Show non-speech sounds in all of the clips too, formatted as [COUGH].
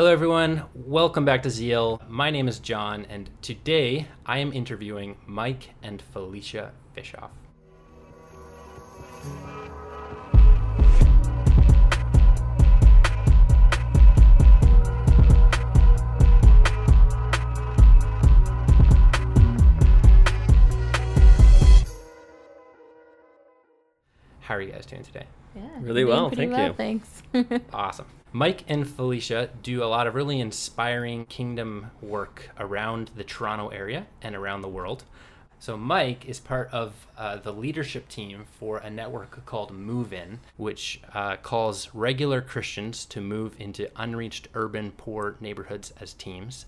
Hello, everyone. Welcome back to Zeal. My name is John, and today I am interviewing Mike and Felicia Fischoff. How are you guys doing today? Yeah. Really well, thank well, you. Thanks. [LAUGHS] Awesome. Mike and Felicia do a lot of really inspiring kingdom work around the Toronto area and around the world. So, Mike is part of uh, the leadership team for a network called Move In, which uh, calls regular Christians to move into unreached urban poor neighborhoods as teams.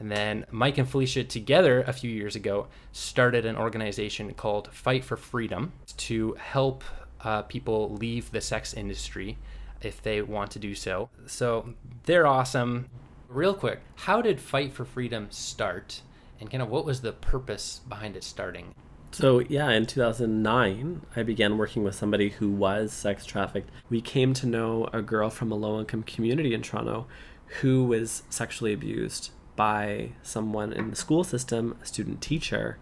And then Mike and Felicia together a few years ago started an organization called Fight for Freedom to help uh, people leave the sex industry if they want to do so. So they're awesome. Real quick, how did Fight for Freedom start? And kind of what was the purpose behind it starting? So, yeah, in 2009, I began working with somebody who was sex trafficked. We came to know a girl from a low income community in Toronto who was sexually abused by someone in the school system, a student teacher,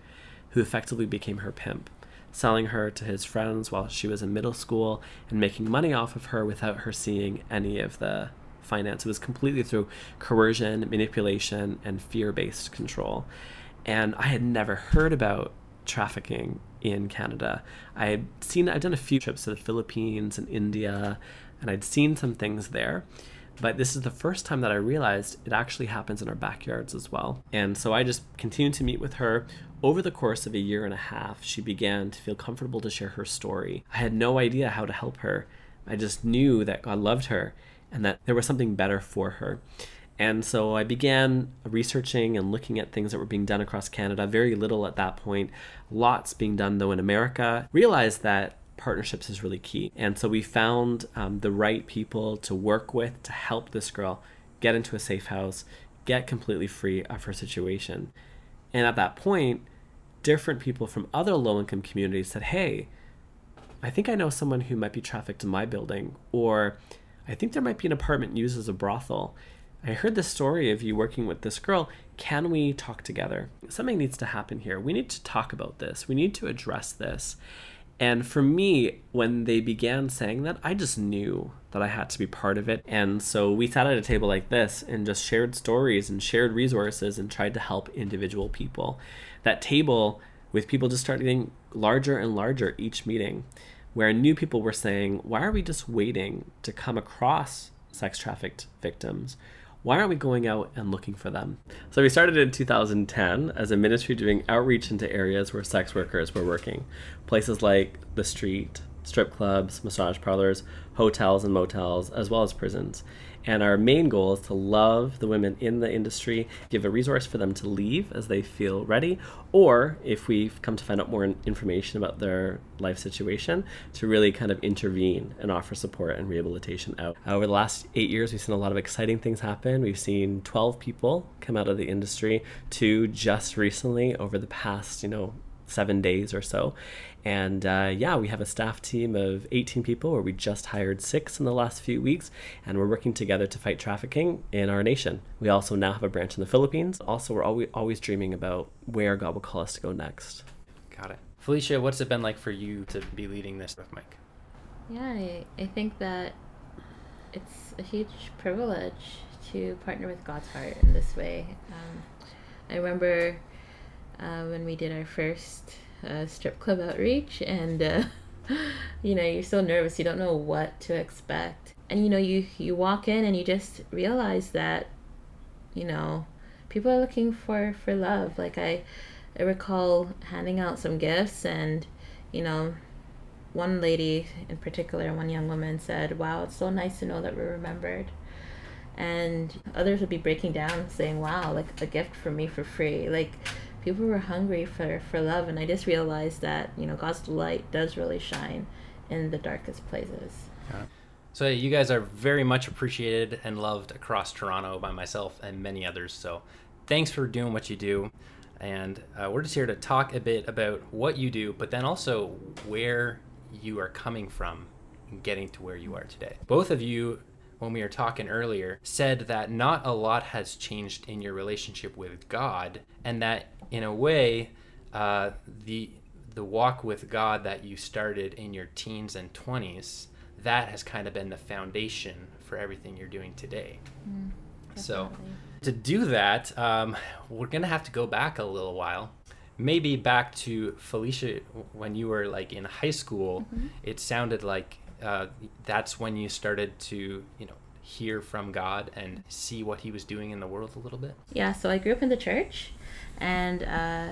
who effectively became her pimp, selling her to his friends while she was in middle school and making money off of her without her seeing any of the finance. It was completely through coercion, manipulation, and fear based control. And I had never heard about trafficking in Canada. I had seen, I'd done a few trips to the Philippines and India, and I'd seen some things there. But this is the first time that I realized it actually happens in our backyards as well. And so I just continued to meet with her. Over the course of a year and a half, she began to feel comfortable to share her story. I had no idea how to help her. I just knew that God loved her and that there was something better for her. And so I began researching and looking at things that were being done across Canada. Very little at that point. Lots being done though in America. Realized that partnerships is really key. And so we found um, the right people to work with to help this girl get into a safe house, get completely free of her situation. And at that point, different people from other low income communities said, Hey, I think I know someone who might be trafficked in my building, or I think there might be an apartment used as a brothel. I heard the story of you working with this girl. Can we talk together? Something needs to happen here. We need to talk about this. We need to address this. And for me, when they began saying that, I just knew that I had to be part of it. And so we sat at a table like this and just shared stories and shared resources and tried to help individual people. That table with people just started getting larger and larger each meeting, where new people were saying, Why are we just waiting to come across sex trafficked victims? Why aren't we going out and looking for them? So we started in 2010 as a ministry doing outreach into areas where sex workers were working. Places like the street, strip clubs, massage parlors, hotels and motels, as well as prisons. And our main goal is to love the women in the industry, give a resource for them to leave as they feel ready, or if we've come to find out more information about their life situation, to really kind of intervene and offer support and rehabilitation out. Over the last eight years, we've seen a lot of exciting things happen. We've seen 12 people come out of the industry to just recently over the past, you know, seven days or so. And uh, yeah, we have a staff team of 18 people where we just hired six in the last few weeks, and we're working together to fight trafficking in our nation. We also now have a branch in the Philippines. Also, we're always, always dreaming about where God will call us to go next. Got it. Felicia, what's it been like for you to be leading this with Mike? yeah, I, I think that it's a huge privilege to partner with God's heart in this way. Um, I remember uh, when we did our first uh, strip club outreach, and uh, [LAUGHS] you know, you're so nervous, you don't know what to expect. And you know, you, you walk in and you just realize that, you know, people are looking for, for love. Like, I, I recall handing out some gifts, and you know, one lady in particular, one young woman said, Wow, it's so nice to know that we're remembered. And others would be breaking down saying, Wow, like a gift for me for free. Like people were hungry for, for love. And I just realized that, you know, God's light does really shine in the darkest places. Yeah. So you guys are very much appreciated and loved across Toronto by myself and many others. So thanks for doing what you do. And uh, we're just here to talk a bit about what you do, but then also where you are coming from getting to where you are today. Both of you when we were talking earlier, said that not a lot has changed in your relationship with God, and that in a way, uh, the the walk with God that you started in your teens and twenties, that has kind of been the foundation for everything you're doing today. Mm, So, to do that, um, we're gonna have to go back a little while. Maybe back to Felicia when you were like in high school. Mhm. It sounded like uh, that's when you started to, you know, hear from God and see what He was doing in the world a little bit. Yeah, so I grew up in the church, and uh,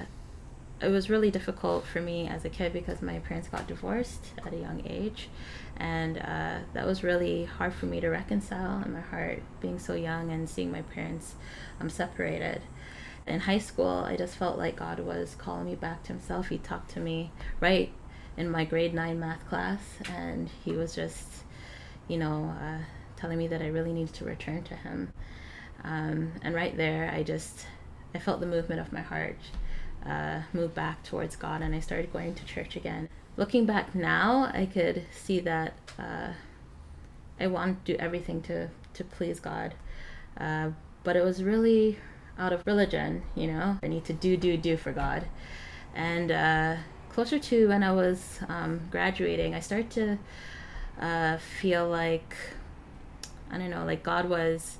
it was really difficult for me as a kid because my parents got divorced at a young age, and uh, that was really hard for me to reconcile in my heart, being so young and seeing my parents um, separated. In high school, I just felt like God was calling me back to Himself. He talked to me right in my grade nine math class, and He was just, you know, uh, telling me that I really needed to return to Him. Um, and right there, I just I felt the movement of my heart uh, move back towards God, and I started going to church again. Looking back now, I could see that uh, I want to do everything to to please God, uh, but it was really out of religion, you know. I need to do do do for God, and uh, closer to when I was um, graduating, I started to uh, feel like I don't know, like God was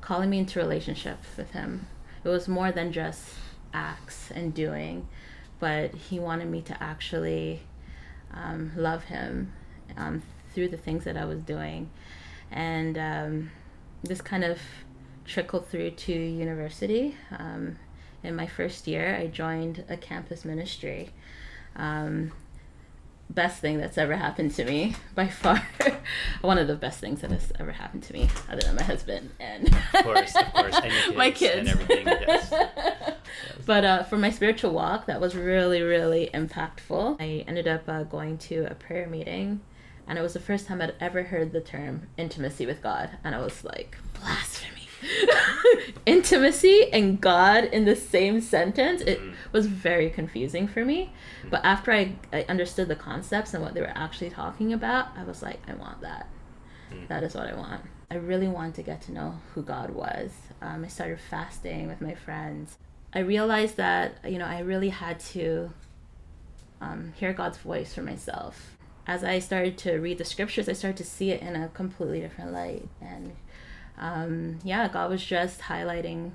calling me into relationship with him. It was more than just acts and doing, but he wanted me to actually um, love him um, through the things that I was doing. And um, this kind of trickled through to university. Um, in my first year, I joined a campus ministry. Um, best thing that's ever happened to me [LAUGHS] by far. [LAUGHS] One of the best things that has ever happened to me other than my husband and Of course, of course, your [LAUGHS] my kids kids. and everything, yes. but uh, for my spiritual walk that was really really impactful. I ended up uh, going to a prayer meeting and it was the first time i'd ever heard the term intimacy with god and i was like blasphemy [LAUGHS] intimacy and god in the same sentence it Mhm. was very confusing for me. But after I, I understood the concepts and what they were actually talking about i was like i want that. Mm. that is what i want. I really wanted to get to know who god was. Um, i started fasting with my friends. I realized that you know i really had to um, hear god's voice for myself. As i started to read the scriptures i started to see it in a completely different light. And um, yeah god was just highlighting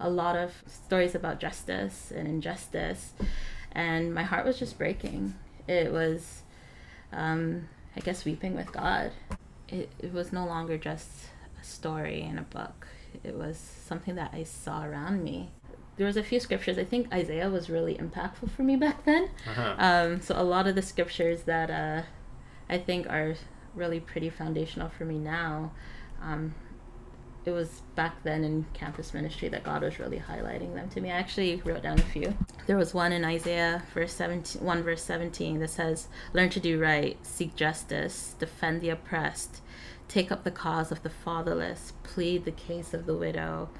a lot of stories about justice and injustice and my heart was just breaking. It was um, i guess weeping with god. It, it was no longer just a story in a book. It was something that i saw around me. There was a few scriptures. I think isaiah was really impactful for me back then. Uh-huh. um, so a lot of the scriptures that uh, I think are really pretty foundational for me now, um, it was back then in campus ministry that God was really highlighting them to me. I actually wrote down a few. There was one in Isaiah verse 17, 1 verse 17 that says, Learn to do right, seek justice, defend the oppressed, take up the cause of the fatherless, plead the case of the widow.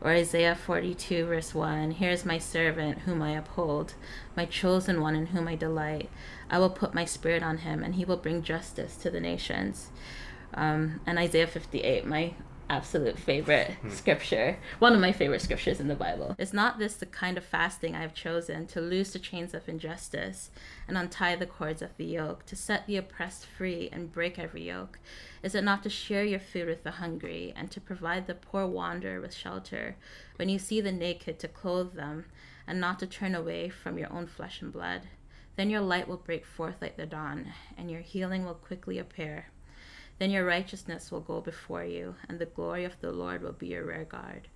Or Isaiah 42, verse 1 Here's my servant, whom I uphold, my chosen one, in whom I delight. I will put my spirit on him, and he will bring justice to the nations. Um, and Isaiah 58, my absolute favorite hmm. scripture, one of my favorite scriptures in the Bible. Is not this the kind of fasting I have chosen to loose the chains of injustice and untie the cords of the yoke, to set the oppressed free and break every yoke? Is it not to share your food with the hungry and to provide the poor wanderer with shelter? When you see the naked, to clothe them and not to turn away from your own flesh and blood? Then your light will break forth like the dawn, and your healing will quickly appear. Then your righteousness will go before you, and the glory of the Lord will be your rear guard.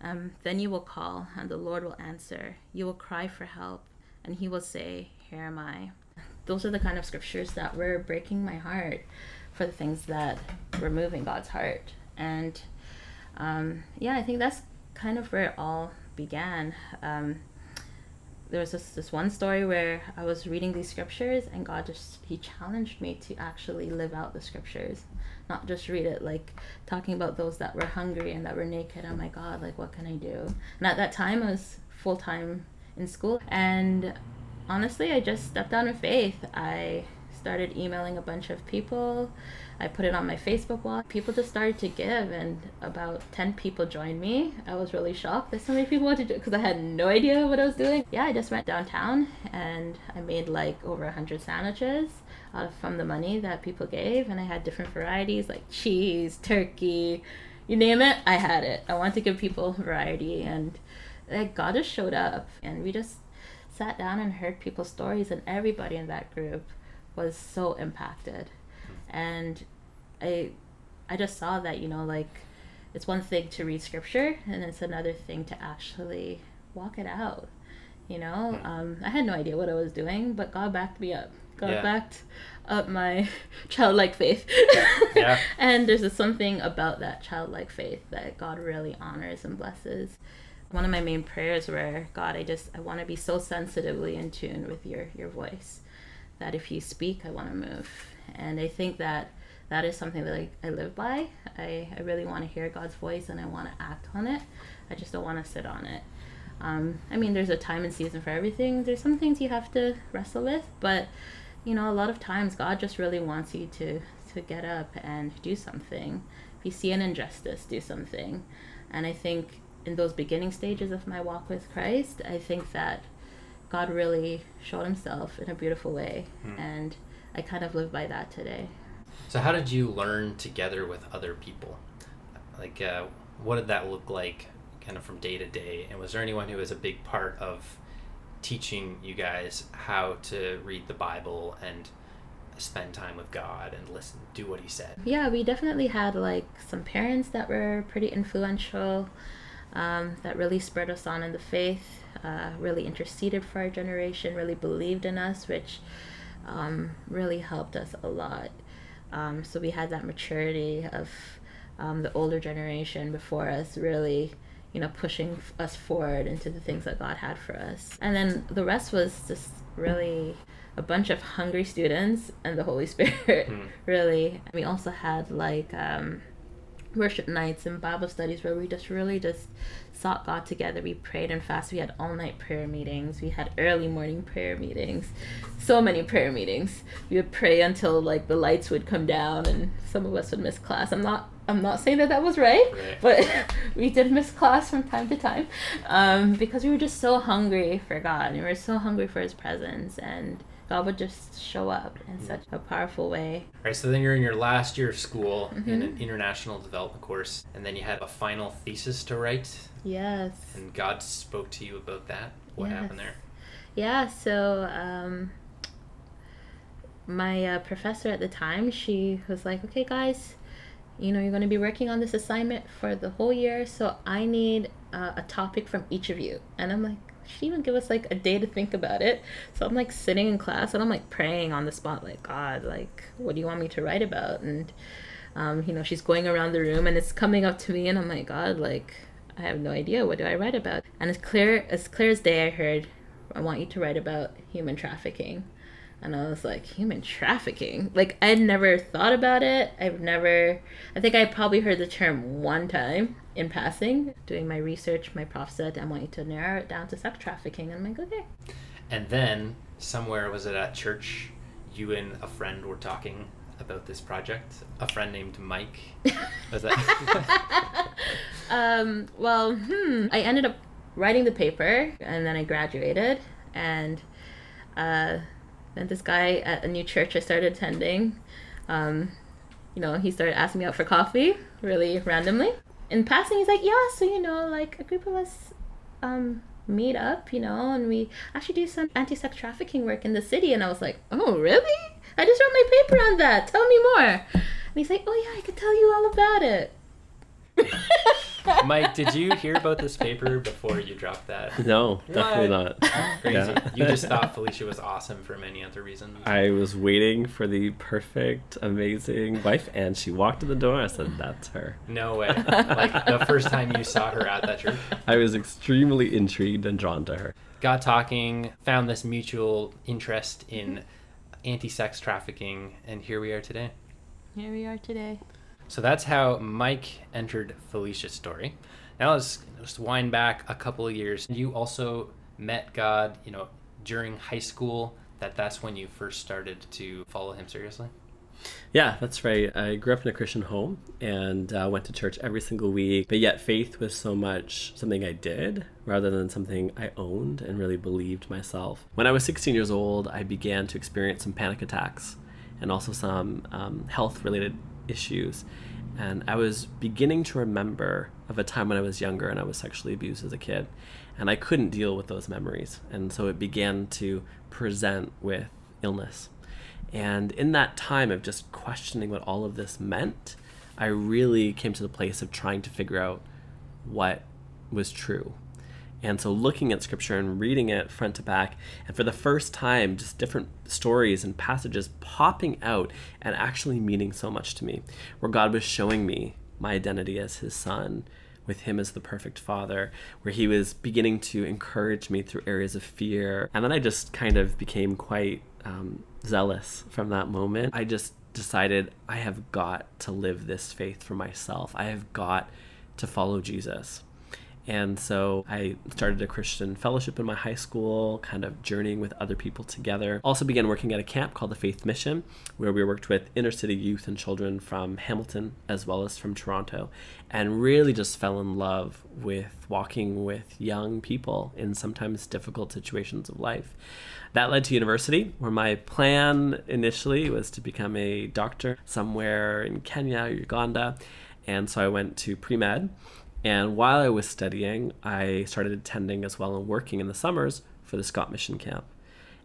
Um, then you will call, and the Lord will answer. You will cry for help, and he will say, Here am I. Those are the kind of scriptures that were breaking my heart for the things that were moving God's heart. And um, yeah, I think that's kind of where it all began. Um, there was this, this one story where I was reading these scriptures and God just he challenged me to actually live out the scriptures, not just read it like talking about those that were hungry and that were naked. Oh my God, like what can I do? And at that time I was full time in school and honestly I just stepped out of faith. I started emailing a bunch of people. I put it on my Facebook wall. People just started to give, and about 10 people joined me. I was really shocked that so many people wanted to do it because I had no idea what I was doing. Yeah, I just went downtown and I made like over 100 sandwiches out of, from the money that people gave, and I had different varieties like cheese, turkey, you name it, I had it. I wanted to give people variety, and like God just showed up, and we just sat down and heard people's stories, and everybody in that group was so impacted. And i i just saw that you know like it's one thing to read scripture and it's another thing to actually walk it out you know? Um, i had no idea what i was doing but god backed me up. God Yeah. backed up my [LAUGHS] childlike faith. Yeah. [LAUGHS] and there's a something about that childlike faith that god really honors and blesses. One of my main prayers were god i just i want to be so sensitively in tune with your your voice that if you speak i want to move. And i think that that is something that I, I live by. I, I really want to hear god's voice and i want to act on it. I just don't want to sit on it. Um, i mean there's a time and season for everything. There's some things you have to wrestle with but you know a lot of times god just really wants you to to get up and do something. If you see an injustice do something. And i think in those beginning stages of my walk with christ i think that god really showed himself in a beautiful way Hmm. and i kind of live by that today So, how did you learn together with other people? Like, uh, what did that look like kind of from day to day? And was there anyone who was a big part of teaching you guys how to read the Bible and spend time with God and listen, do what He said? yeah we definitely had like some parents that were pretty influential um, that really spurred us on in the faith uh, really interceded for our generation really believed in us which um, really helped us a lot. Um, so we had that maturity of um, the older generation before us really you know pushing f- us forward into the things that god had for us. And then the rest was just really a bunch of hungry students and the holy [LAUGHS] spirit Hmm. really. We also had like um, worship nights and bible studies where we just really just sought god together. We prayed and fasted. We had all night prayer meetings. We had early morning prayer meetings. So many prayer meetings. We would pray until like the lights would come down and some of us would miss class. I'm not i'm not saying that that was right but [LAUGHS] we did miss class from time to time um, because we were just so hungry for god and we were so hungry for his presence. And god would just show up in such a powerful way All right, so then you're in your last year of school in Mhm. an international development course, and then you had a final thesis to write, yes and God spoke to you about that. What Yes. happened there? Yeah, so um, my uh, professor at the time, she was like, okay, guys, you know, you're going to be working on this assignment for the whole year, so I need uh, a topic from each of you. And I'm like, she even give us like a day to think about it. So I'm like sitting in class and I'm like praying on the spot, like, God, like, what do you want me to write about? And, um, you know, she's going around the room and it's coming up to me and I'm like, God, like, I have no idea. What do I write about? And as clear as clear as day, I heard, I want you to write about human trafficking. And I was like, human trafficking? Like, I'd never thought about it. I've never, I think I probably heard the term one time in passing. Doing my research, my prof said, I want you to narrow it down to sex trafficking. and I'm like, okay. And then somewhere was it at church? You and a friend were talking about this project. A friend named Mike. [LAUGHS] Was that? [LAUGHS] um, well, hmm. I ended up writing the paper and then I graduated. And uh, this guy at a new church I started attending, um, you know, he started asking me out for coffee really randomly. In passing, he's like, yeah, so, you know, like a group of us um, meet up, you know, and we actually do some anti sex trafficking work in the city. And I was like, oh, really? I just wrote my paper on that. Tell me more. And he's like, oh, yeah, I could tell you all about it. [LAUGHS] Mike, did you hear about this paper before you dropped that? No, definitely not. Crazy. Yeah. You just thought Felicia was awesome for many other reasons. I was waiting for the perfect, amazing wife, and she walked in the door. I said, "That's her." No way. Like the first time you saw her at that church. I was extremely intrigued and drawn to her. got talking, found this mutual interest in anti sex trafficking, and here we are today. Here we are today. So that's how Mike entered Felicia's story. Now let's just wind back a couple of years. You also met God, you know, during high school that that's when you first started to follow him seriously? Yeah, that's right. I grew up in a Christian home and uh, went to church every single week, but yet faith was so much something I did rather than something I owned and really believed myself. When I was 16 years old, I began to experience some panic attacks and also some um, health related issues. And I was beginning to remember of a time when I was younger and I was sexually abused as a kid. And I couldn't deal with those memories. And so it began to present with illness. And in that time of just questioning what all of this meant, I really came to the place of trying to figure out what was true. And so looking at scripture and reading it front to back, and for the first time, just different stories and passages popping out and actually meaning so much to me, where God was showing me my identity as his son, with him as the perfect father, where he was beginning to encourage me through areas of fear. And then I just kind of became quite um, zealous from that moment. I just decided I have got to live this faith for myself. I have got to follow Jesus. And so I started a Christian fellowship in my high school, kind of journeying with other people together. Also began working at a camp called the Faith Mission, where we worked with inner city youth and children from Hamilton as well as from Toronto, and really just fell in love with walking with young people in sometimes difficult situations of life. That led to university, where my plan initially was to become a doctor somewhere in Kenya or Uganda. And so I went to pre med and while I was studying, I started attending as well and working in the summers for the Scott Mission Camp.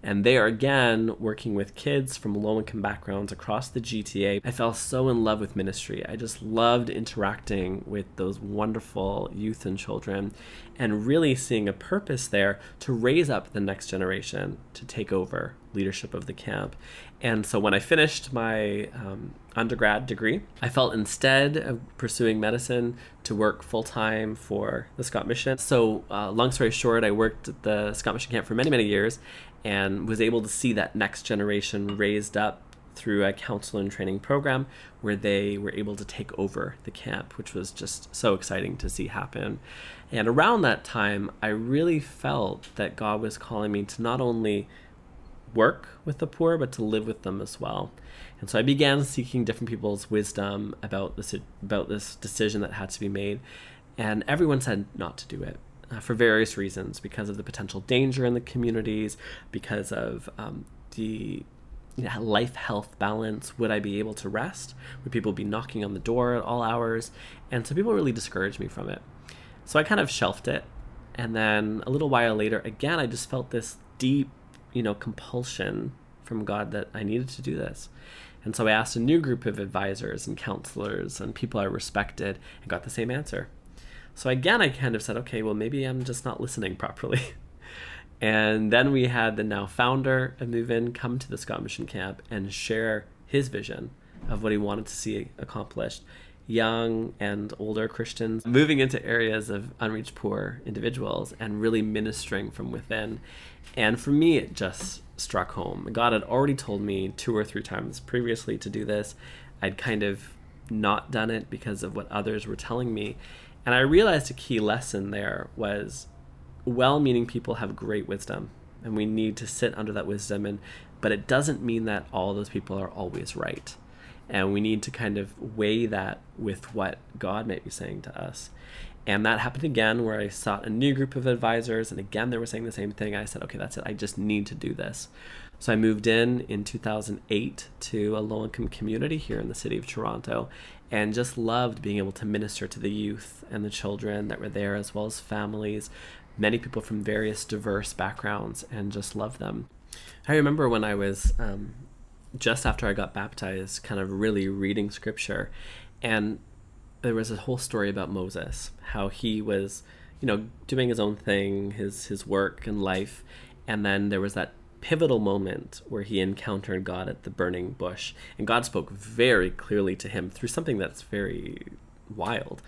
And there again, working with kids from low income backgrounds across the GTA, I fell so in love with ministry. I just loved interacting with those wonderful youth and children and really seeing a purpose there to raise up the next generation to take over leadership of the camp. And so when I finished my um, undergrad degree, I felt instead of pursuing medicine to work full time for the Scott Mission. So, uh, long story short, I worked at the Scott Mission camp for many, many years and was able to see that next generation raised up through a counselor and training program where they were able to take over the camp, which was just so exciting to see happen. And around that time, I really felt that God was calling me to not only work with the poor, but to live with them as well. And so I began seeking different people's wisdom about this about this decision that had to be made, and everyone said not to do it uh, for various reasons, because of the potential danger in the communities, because of um, the life health balance. Would I be able to rest? Would people be knocking on the door at all hours? And so people really discouraged me from it. So I kind of shelved it. And then a little while later, again, I just felt this deep you know, compulsion from God that I needed to do this. And so I asked a new group of advisors and counselors and people I respected and got the same answer. So again, I kind of said, okay, well, maybe I'm just not listening [LAUGHS] properly. And then we had the now founder of Move In come to the Scott Mission Camp and share his vision of what he wanted to see accomplished. Young and older Christians moving into areas of unreached poor individuals and really ministering from within and for me, it just struck home. God had already told me two or three times previously to do this. I'd kind of not done it because of what others were telling me. And I realized a key lesson there was well meaning people have great wisdom and we need to sit under that wisdom and but it doesn't mean that all those people are always right. And we need to kind of weigh that with what God might be saying to us. And that happened again where I sought a new group of advisors, and again they were saying the same thing. I said, okay, that's it. I just need to do this. So I moved in in 2008 to a low income community here in the city of Toronto and just loved being able to minister to the youth and the children that were there, as well as families, many people from various diverse backgrounds, and just loved them. I remember when I was um, just after I got baptized, kind of really reading scripture and there was a whole story about Moses, how he was, you know, doing his own thing, his his work and life, and then there was that pivotal moment where he encountered God at the burning bush, and God spoke very clearly to him through something that's very wild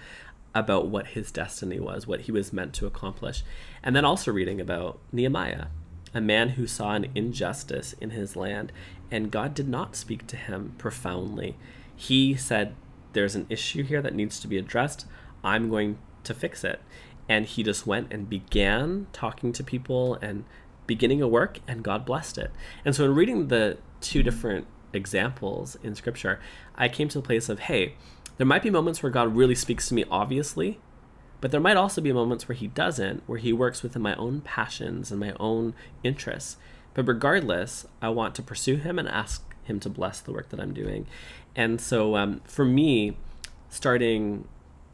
about what his destiny was, what he was meant to accomplish. And then also reading about Nehemiah, a man who saw an injustice in his land, and God did not speak to him profoundly. He said, there's an issue here that needs to be addressed. I'm going to fix it. And he just went and began talking to people and beginning a work and God blessed it. And so in reading the two different examples in scripture, I came to the place of, hey, there might be moments where God really speaks to me obviously, but there might also be moments where he doesn't, where he works within my own passions and my own interests. But regardless, I want to pursue him and ask him to bless the work that I'm doing. And so um, for me, starting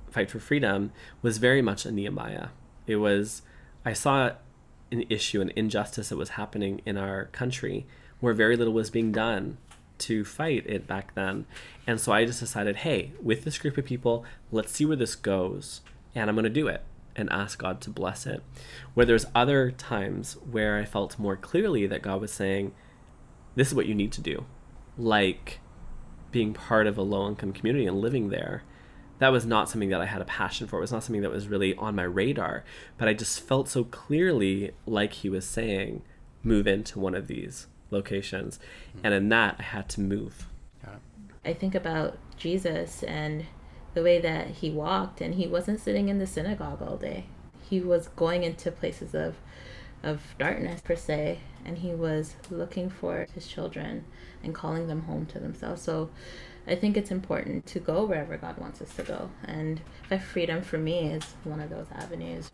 Fight for Freedom was very much a Nehemiah. It was, I saw an issue, an injustice that was happening in our country where very little was being done to fight it back then. And so I just decided, hey, with this group of people, let's see where this goes. And I'm going to do it and ask God to bless it. Where there's other times where I felt more clearly that God was saying, this is what you need to do. Like being part of a low income community and living there. That was not something that I had a passion for. It was not something that was really on my radar. But I just felt so clearly, like he was saying, move into one of these locations. Mm-hmm. And in that, I had to move. I think about Jesus and the way that he walked, and he wasn't sitting in the synagogue all day. He was going into places of, of darkness, per se, and he was looking for his children and calling them home to themselves. So I think it's important to go wherever God wants us to go. And freedom for me is one of those avenues.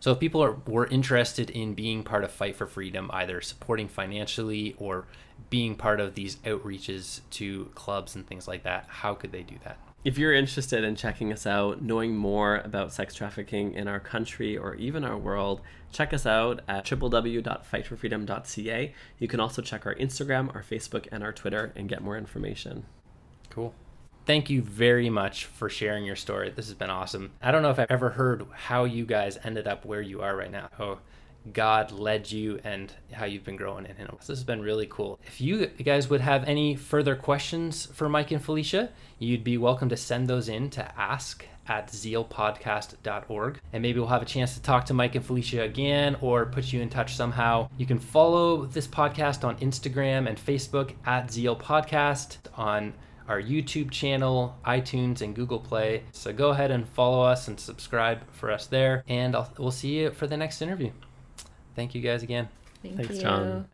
So if people are, were interested in being part of Fight for Freedom, either supporting financially or being part of these outreaches to clubs and things like that, how could they do that? If you're interested in checking us out, knowing more about sex trafficking in our country or even our world, check us out at www.fightforfreedom.ca. You can also check our Instagram, our Facebook, and our Twitter and get more information. Cool thank you very much for sharing your story. This has been awesome. I don't know if I've ever heard how you guys ended up where you are right now. Oh, God led you and how you've been growing in Him. This has been really cool. If you guys would have any further questions for Mike and Felicia, you'd be welcome to send those in to ask at zealpodcast.org. And maybe we'll have a chance to talk to Mike and Felicia again or put you in touch somehow. You can follow this podcast on Instagram and Facebook at Zeal Podcast, on our YouTube channel, iTunes, and Google Play. So go ahead and follow us and subscribe for us there. And I'll, we'll see you for the next interview. Thank you guys again. Thank Thanks, you. John.